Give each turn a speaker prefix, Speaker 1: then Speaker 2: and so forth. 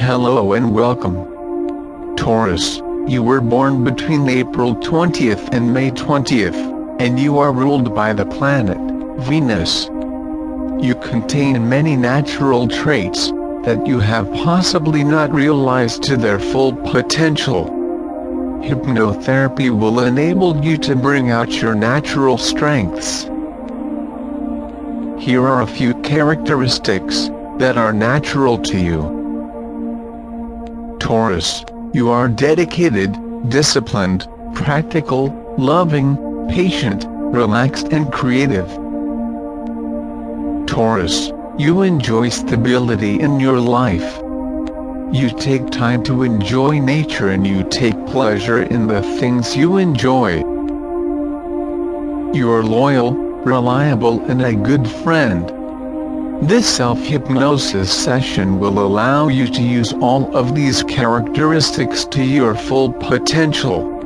Speaker 1: Hello and welcome. Taurus, you were born between April 20th and May 20th, and you are ruled by the planet, Venus. You contain many natural traits that you have possibly not realized to their full potential. Hypnotherapy will enable you to bring out your natural strengths. Here are a few characteristics that are natural to you. Taurus, you are dedicated, disciplined, practical, loving, patient, relaxed and creative. Taurus, you enjoy stability in your life. You take time to enjoy nature and you take pleasure in the things you enjoy. You are loyal, reliable and a good friend. This self-hypnosis session will allow you to use all of these characteristics to your full potential.